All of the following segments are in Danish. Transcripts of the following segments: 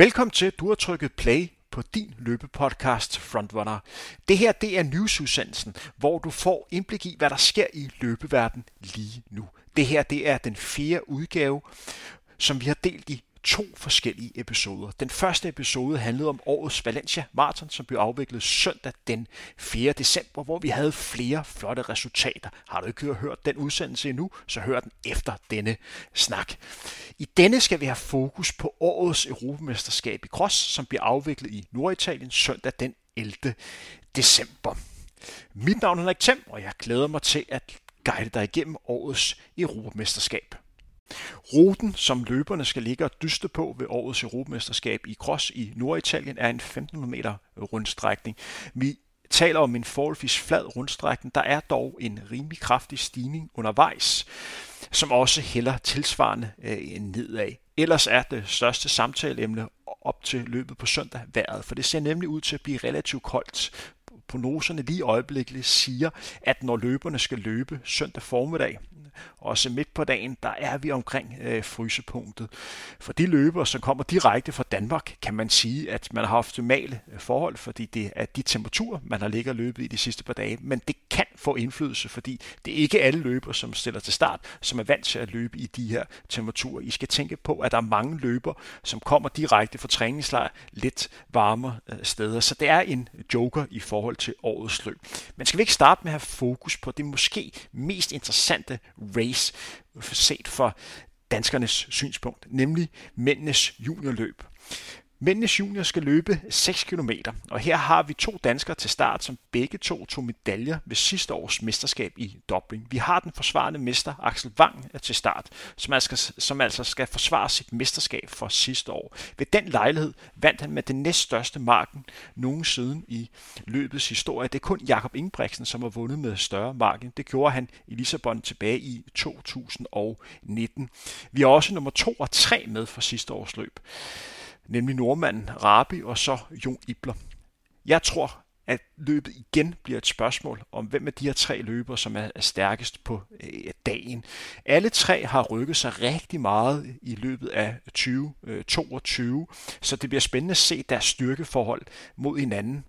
Velkommen til, du har trykket play på din løbepodcast Frontrunner. Det her det er nyhedsudsendelsen, hvor du får indblik i, hvad der sker i løbeverden lige nu. Det her det er den fjerde udgave, som vi har delt i to forskellige episoder. Den første episode handlede om årets Valencia Marathon, som blev afviklet søndag den 4. december, hvor vi havde flere flotte resultater. Har du ikke hørt den udsendelse endnu, så hør den efter denne snak. I denne skal vi have fokus på årets Europamesterskab i Cross, som bliver afviklet i Norditalien søndag den 11. december. Mit navn er Henrik Thiem, og jeg glæder mig til at guide dig igennem årets Europamesterskab. Ruten, som løberne skal ligge og dyste på ved årets Europamesterskab i Cross i Norditalien, er en 1500 meter rundstrækning. Vi taler om en forholdsvis flad rundstrækning. Der er dog en rimelig kraftig stigning undervejs, som også hælder tilsvarende øh, nedad. Ellers er det største samtaleemne op til løbet på søndag vejret, for det ser nemlig ud til at blive relativt koldt prognoserne lige øjeblikkeligt siger, at når løberne skal løbe søndag formiddag, også midt på dagen, der er vi omkring øh, frysepunktet. For de løbere, som kommer direkte fra Danmark, kan man sige, at man har optimale øh, forhold, fordi det er de temperaturer, man har ligget og løbet i de sidste par dage. Men det kan få indflydelse, fordi det er ikke alle løbere, som stiller til start, som er vant til at løbe i de her temperaturer. I skal tænke på, at der er mange løbere, som kommer direkte fra træningslejr lidt varmere øh, steder. Så det er en joker i forhold til årets løb. Men skal vi ikke starte med at have fokus på det måske mest interessante race set for danskernes synspunkt, nemlig mændenes juniorløb. Mændenes junior skal løbe 6 km, og her har vi to danskere til start, som begge to tog medaljer ved sidste års mesterskab i Dublin. Vi har den forsvarende mester Axel Wang til start, som altså, som altså skal forsvare sit mesterskab for sidste år. Ved den lejlighed vandt han med den næststørste marken nogensinde i løbets historie. Det er kun Jakob Ingebrigtsen, som har vundet med større marken. Det gjorde han i Lissabon tilbage i 2019. Vi har også nummer 2 og 3 med for sidste års løb nemlig nordmanden Rabi og så Jon Ibler. Jeg tror, at løbet igen bliver et spørgsmål om, hvem af de her tre løbere, som er stærkest på øh, dagen. Alle tre har rykket sig rigtig meget i løbet af 2022, øh, så det bliver spændende at se deres styrkeforhold mod hinanden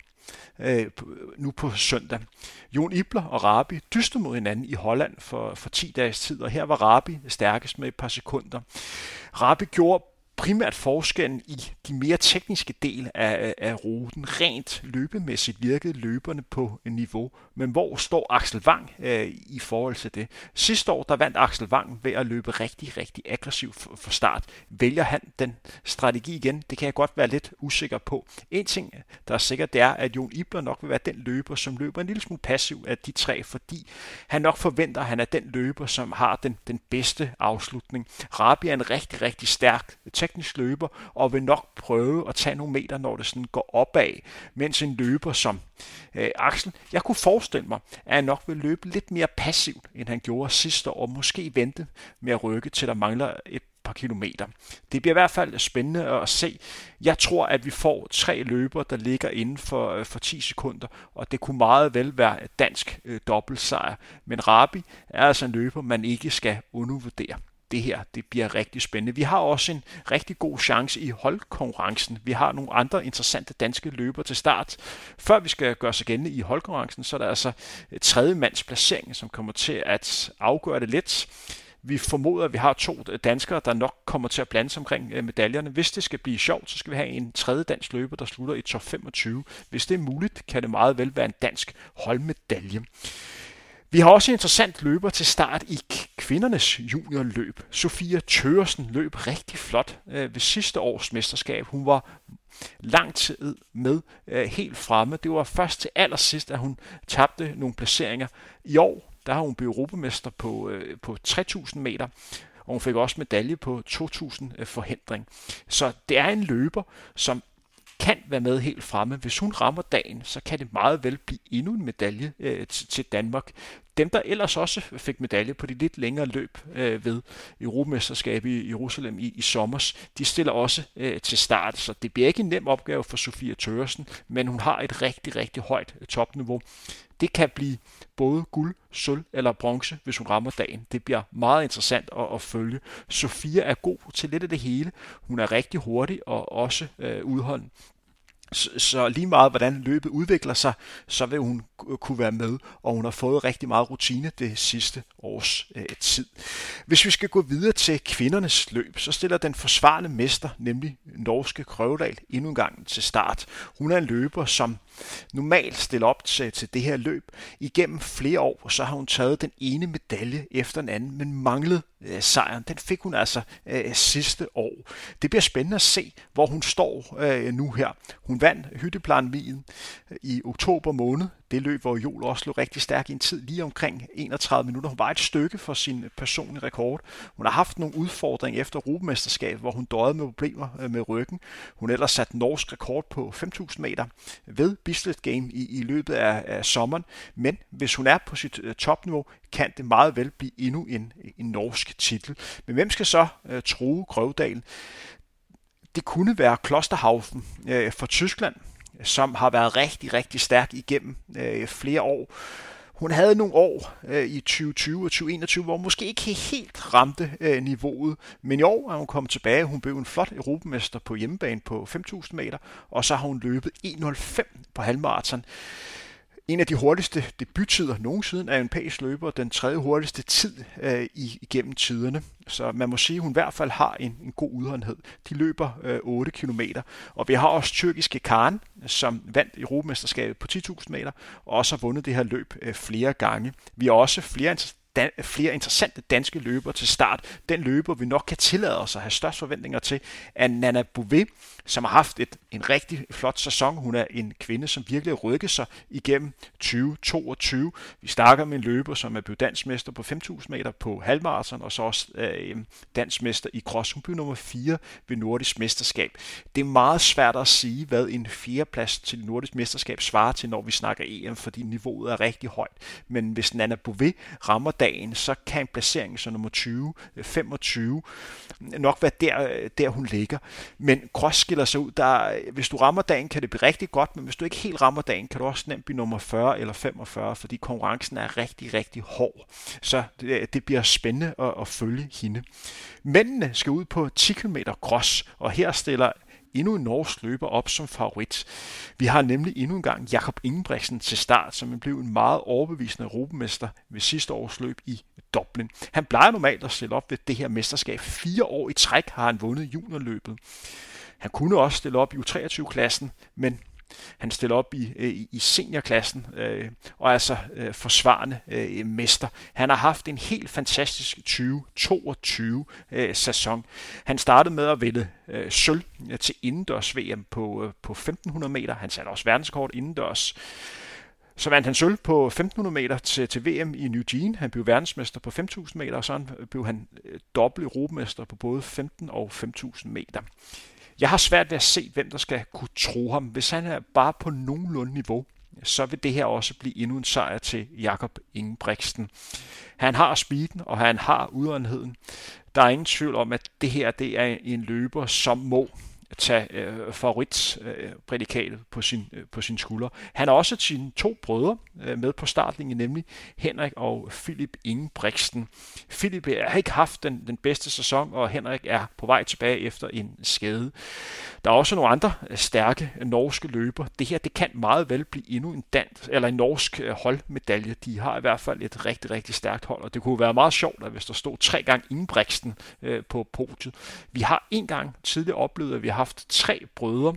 øh, nu på søndag. Jon Ibler og Rabi dyste mod hinanden i Holland for, for 10 dages tid, og her var Rabi stærkest med et par sekunder. Rabi gjorde primært forskellen i de mere tekniske del af, af ruten. Rent løbemæssigt virkede løberne på en niveau, men hvor står Axel Wang øh, i forhold til det? Sidste år der vandt Axel Wang ved at løbe rigtig, rigtig aggressivt for, for start. Vælger han den strategi igen? Det kan jeg godt være lidt usikker på. En ting, der er sikkert, det er, at Jon Ibler nok vil være den løber, som løber en lille smule passiv af de tre, fordi han nok forventer, at han er den løber, som har den, den bedste afslutning. Rabi er en rigtig, rigtig stærk teknisk løber, og vil nok prøve at tage nogle meter, når det sådan går opad, mens en løber som øh, Axel, jeg kunne forestille mig, at han nok vil løbe lidt mere passivt, end han gjorde sidste år, og måske vente med at rykke til der mangler et par kilometer. Det bliver i hvert fald spændende at se. Jeg tror, at vi får tre løber, der ligger inden for, øh, for 10 sekunder, og det kunne meget vel være dansk øh, dobbeltsejr. Men Rabi er altså en løber, man ikke skal undervurdere det her det bliver rigtig spændende. Vi har også en rigtig god chance i holdkonkurrencen. Vi har nogle andre interessante danske løber til start. Før vi skal gøre sig gældende i holdkonkurrencen, så er der altså øh, tredje mands placering, som kommer til at afgøre det lidt. Vi formoder, at vi har to øh, danskere, der nok kommer til at blande sig omkring øh, medaljerne. Hvis det skal blive sjovt, så skal vi have en tredje dansk løber, der slutter i top 25. Hvis det er muligt, kan det meget vel være en dansk holdmedalje. Vi har også en interessant løber til start i kvindernes juniorløb. Sofia Tøresen løb rigtig flot øh, ved sidste års mesterskab. Hun var lang tid med øh, helt fremme. Det var først til allersidst, at hun tabte nogle placeringer. I år der har hun blevet europamester på, øh, på 3000 meter, og hun fik også medalje på 2000 øh, forhindring. Så det er en løber, som kan være med helt fremme. Hvis hun rammer dagen, så kan det meget vel blive endnu en medalje øh, til Danmark dem, der ellers også fik medalje på de lidt længere løb øh, ved Europamesterskabet i Jerusalem i, i sommer, de stiller også øh, til start. Så det bliver ikke en nem opgave for Sofia Tørsen, men hun har et rigtig, rigtig højt øh, topniveau. Det kan blive både guld, sølv eller bronze, hvis hun rammer dagen. Det bliver meget interessant at, at følge. Sofia er god til lidt af det hele. Hun er rigtig hurtig og også øh, udholden. Så, lige meget hvordan løbet udvikler sig, så vil hun kunne være med, og hun har fået rigtig meget rutine det sidste års øh, tid. Hvis vi skal gå videre til kvindernes løb, så stiller den forsvarende mester, nemlig norske Krøvedal, endnu en gang til start. Hun er en løber, som normalt stiller op til, til det her løb. Igennem flere år, så har hun taget den ene medalje efter den anden, men manglet øh, sejren. Den fik hun altså øh, sidste år. Det bliver spændende at se, hvor hun står øh, nu her. Hun vandt hytteplanvien øh, i oktober måned det løb, hvor Jol også lå rigtig stærk i en tid, lige omkring 31 minutter. Hun var et stykke for sin øh, personlige rekord. Hun har haft nogle udfordringer efter Europamesterskabet, hvor hun døjede med problemer øh, med ryggen. Hun har ellers sat norsk rekord på 5.000 meter ved Bislett Game i, i løbet af, af sommeren. Men hvis hun er på sit topniveau, kan det meget vel blive endnu en, en norsk titel. Men hvem skal så uh, true Grøvdalen? Det kunne være Klosterhausen øh, fra Tyskland, som har været rigtig, rigtig stærk igennem øh, flere år. Hun havde nogle år øh, i 2020 og 2021, hvor hun måske ikke helt ramte øh, niveauet, men i år er hun kommet tilbage. Hun blev en flot europamester på hjemmebane på 5.000 meter, og så har hun løbet 1.05 på halvmarathon en af de hurtigste debuttider nogensinde af en pæs løber, den tredje hurtigste tid øh, igennem tiderne. Så man må sige, at hun i hvert fald har en, en god udholdenhed. De løber øh, 8 km. Og vi har også tyrkiske Karen, som vandt Europamesterskabet på 10.000 meter, og også har vundet det her løb øh, flere gange. Vi har også flere dan- flere interessante danske løbere til start. Den løber, vi nok kan tillade os at have størst forventninger til, er Nana Bouvet, som har haft et, en rigtig flot sæson. Hun er en kvinde, som virkelig har rykket sig igennem 2022. Vi snakker med en løber, som er blevet dansmester på 5.000 meter på halvmarathon, og så også øh, dansmester i cross. Hun blev nummer 4 ved Nordisk Mesterskab. Det er meget svært at sige, hvad en fjerdeplads til Nordisk Mesterskab svarer til, når vi snakker EM, fordi niveauet er rigtig højt. Men hvis Nana Bouvet rammer dagen, så kan en placering som nummer 20, 25 øh, øh, nok være der, øh, der hun ligger. Men cross skiller sig ud. Der, hvis du rammer dagen, kan det blive rigtig godt, men hvis du ikke helt rammer dagen, kan du også nemt blive nummer 40 eller 45, fordi konkurrencen er rigtig, rigtig hård. Så det, det bliver spændende at, at følge hende. Mændene skal ud på 10 km cross, og her stiller endnu en norsk løber op som favorit. Vi har nemlig endnu en gang Jakob Ingebrigtsen til start, som blev en meget overbevisende europamester ved sidste års løb i Dublin. Han plejer normalt at stille op ved det her mesterskab. Fire år i træk har han vundet juniorløbet. Han kunne også stille op i U23-klassen, men han stiller op i, i, i seniorklassen øh, og er altså øh, forsvarende øh, mester. Han har haft en helt fantastisk 2022 øh, sæson. Han startede med at vinde øh, sølv øh, til indendørs VM på, øh, på 1500 meter. Han satte også verdenskort indendørs. Så vandt han sølv på 1500 meter til, til VM i New Jean. Han blev verdensmester på 5000 meter, og så øh, blev han dobbelt europamester på både 15 og 5000 meter. Jeg har svært ved at se, hvem der skal kunne tro ham. Hvis han er bare på nogenlunde niveau, så vil det her også blive endnu en sejr til Jakob Ingebrigtsen. Han har speeden, og han har udholdenheden. Der er ingen tvivl om, at det her det er en løber, som må tage øh, favoritprædikatet øh, på, sin, øh, på sin skulder. Han har også sine to brødre øh, med på startlinjen, nemlig Henrik og Philip Ingebrigtsen. Philip øh, har ikke haft den, den bedste sæson, og Henrik er på vej tilbage efter en skade. Der er også nogle andre øh, stærke øh, norske løber. Det her det kan meget vel blive endnu en dansk, eller en norsk holdmedalje. De har i hvert fald et rigtig, rigtig stærkt hold, og det kunne være meget sjovt, at hvis der stod tre gange Ingebrigtsen øh, på podiet. Vi har en gang tidligere oplevet, at vi har haft tre brødre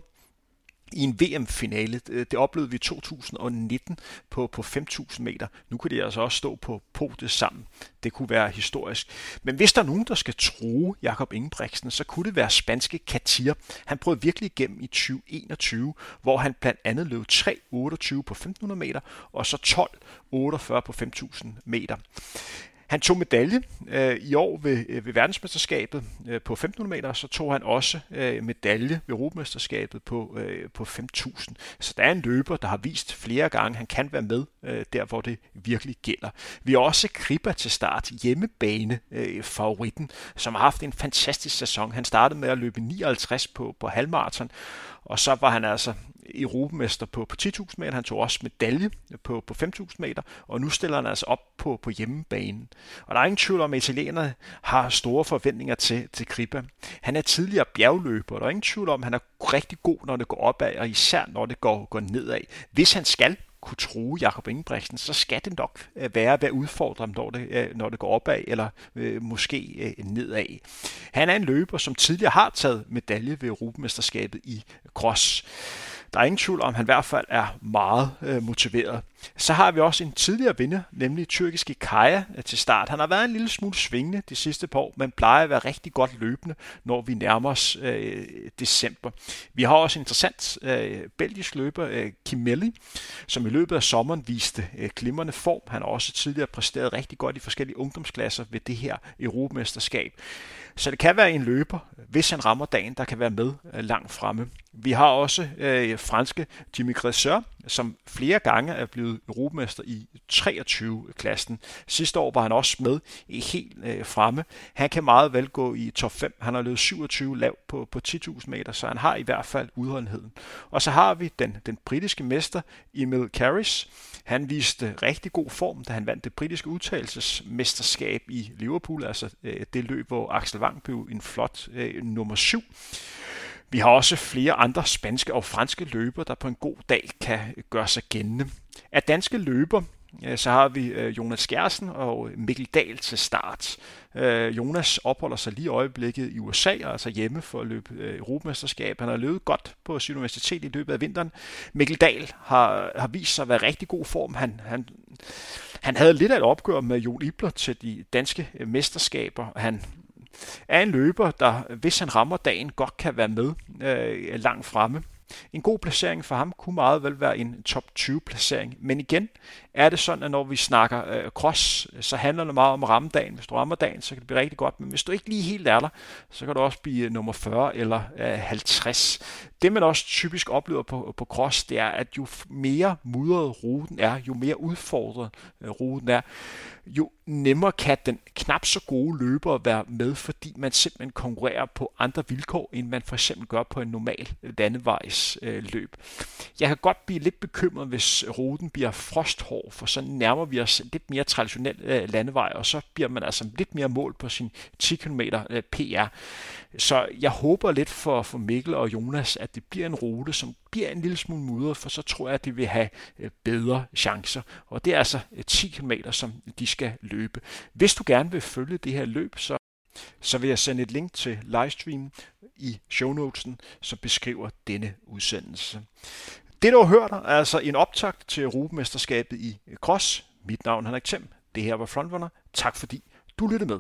i en VM-finale. Øh, det oplevede vi i 2019 på, på 5.000 meter. Nu kan de altså også stå på podiet sammen. Det kunne være historisk. Men hvis der er nogen, der skal tro Jakob Ingebrigtsen, så kunne det være spanske Katir. Han prøvede virkelig igennem i 2021, hvor han blandt andet løb 3.28 på 1.500 meter, og så 12.48 på 5.000 meter. Han tog medalje øh, i år ved, øh, ved verdensmesterskabet øh, på 1500 meter, så tog han også øh, medalje ved Europamesterskabet på, øh, på 5000. Så der er en løber, der har vist flere gange, han kan være med øh, der, hvor det virkelig gælder. Vi har også Kriba til start, hjemmebane øh, favoritten, som har haft en fantastisk sæson. Han startede med at løbe 59 på, på halvmarathon, og så var han altså europamester på, på 10.000 meter. Han tog også medalje på, på 5.000 meter, og nu stiller han altså op på, på hjemmebanen. Og der er ingen tvivl om, at italienerne har store forventninger til, til Kripa. Han er tidligere bjergløber, og der er ingen tvivl om, at han er rigtig god, når det går opad, og især når det går, går nedad. Hvis han skal kunne true Jakob Ingebrigtsen, så skal det nok øh, være at udfordre ham, når det, øh, når det går opad eller øh, måske øh, nedad. Han er en løber, som tidligere har taget medalje ved Europamesterskabet i cross. Der er ingen tvivl om, at han i hvert fald er meget øh, motiveret. Så har vi også en tidligere vinder, nemlig tyrkiske Kaja øh, til start. Han har været en lille smule svingende de sidste par år, men plejer at være rigtig godt løbende, når vi nærmer os øh, december. Vi har også en interessant øh, belgisk løber, øh, Kimelli, som i løbet af sommeren viste øh, glimrende form. Han har også tidligere præsteret rigtig godt i forskellige ungdomsklasser ved det her europamesterskab. Så det kan være en løber, hvis han rammer dagen, der kan være med øh, langt fremme. Vi har også øh, franske Jimmy Gresseur, som flere gange er blevet europamester i 23-klassen. Sidste år var han også med i helt øh, fremme. Han kan meget vel gå i top 5. Han har løbet 27 lav på, på 10.000 meter, så han har i hvert fald udholdenheden. Og så har vi den, den britiske mester Emil Carris. Han viste rigtig god form, da han vandt det britiske udtalelsesmesterskab i Liverpool, altså øh, det løb, hvor Axel Wang blev en flot øh, nummer 7. Vi har også flere andre spanske og franske løber, der på en god dag kan øh, gøre sig gældende. Af danske løber, så har vi øh, Jonas Skjersen og Mikkel Dahl til start. Øh, Jonas opholder sig lige i øjeblikket i USA, altså hjemme for at løbe Europamesterskab. Han har løbet godt på sin universitet i løbet af vinteren. Mikkel Dahl har, har vist sig at være rigtig god form. Han, han, han havde lidt af et opgør med Jon Ibler til de danske mesterskaber. Han er en løber, der hvis han rammer dagen, godt kan være med øh, langt fremme. En god placering for ham kunne meget vel være en top 20 placering. Men igen er det sådan, at når vi snakker øh, cross, så handler det meget om rammedagen. dagen. Hvis du rammer dagen, så kan det blive rigtig godt. Men hvis du ikke lige helt er der, så kan du også blive øh, nummer 40 eller øh, 50. Det man også typisk oplever på, på cross, det er, at jo mere mudret ruten er, jo mere udfordret øh, ruten er, jo nemmere kan den knap så gode løber være med, fordi man simpelthen konkurrerer på andre vilkår, end man for eksempel gør på en normal landevejsløb. Øh, jeg kan godt blive lidt bekymret, hvis ruten bliver frosthård, for så nærmer vi os lidt mere traditionel øh, landevej, og så bliver man altså lidt mere mål på sin 10 km øh, PR. Så jeg håber lidt for, for Mikkel og Jonas, at det bliver en rute, som bliver en lille smule mudret, for så tror jeg, at de vil have øh, bedre chancer. Og det er altså øh, 10 km, som de skal løbe. Hvis du gerne vil følge det her løb, så så vil jeg sende et link til livestream i shownotesen, som beskriver denne udsendelse. Det du har hørt er altså en optakt til Europamesterskabet i Cross. Mit navn er Henrik Thiem. Det her var Frontrunner. Tak fordi du lyttede med.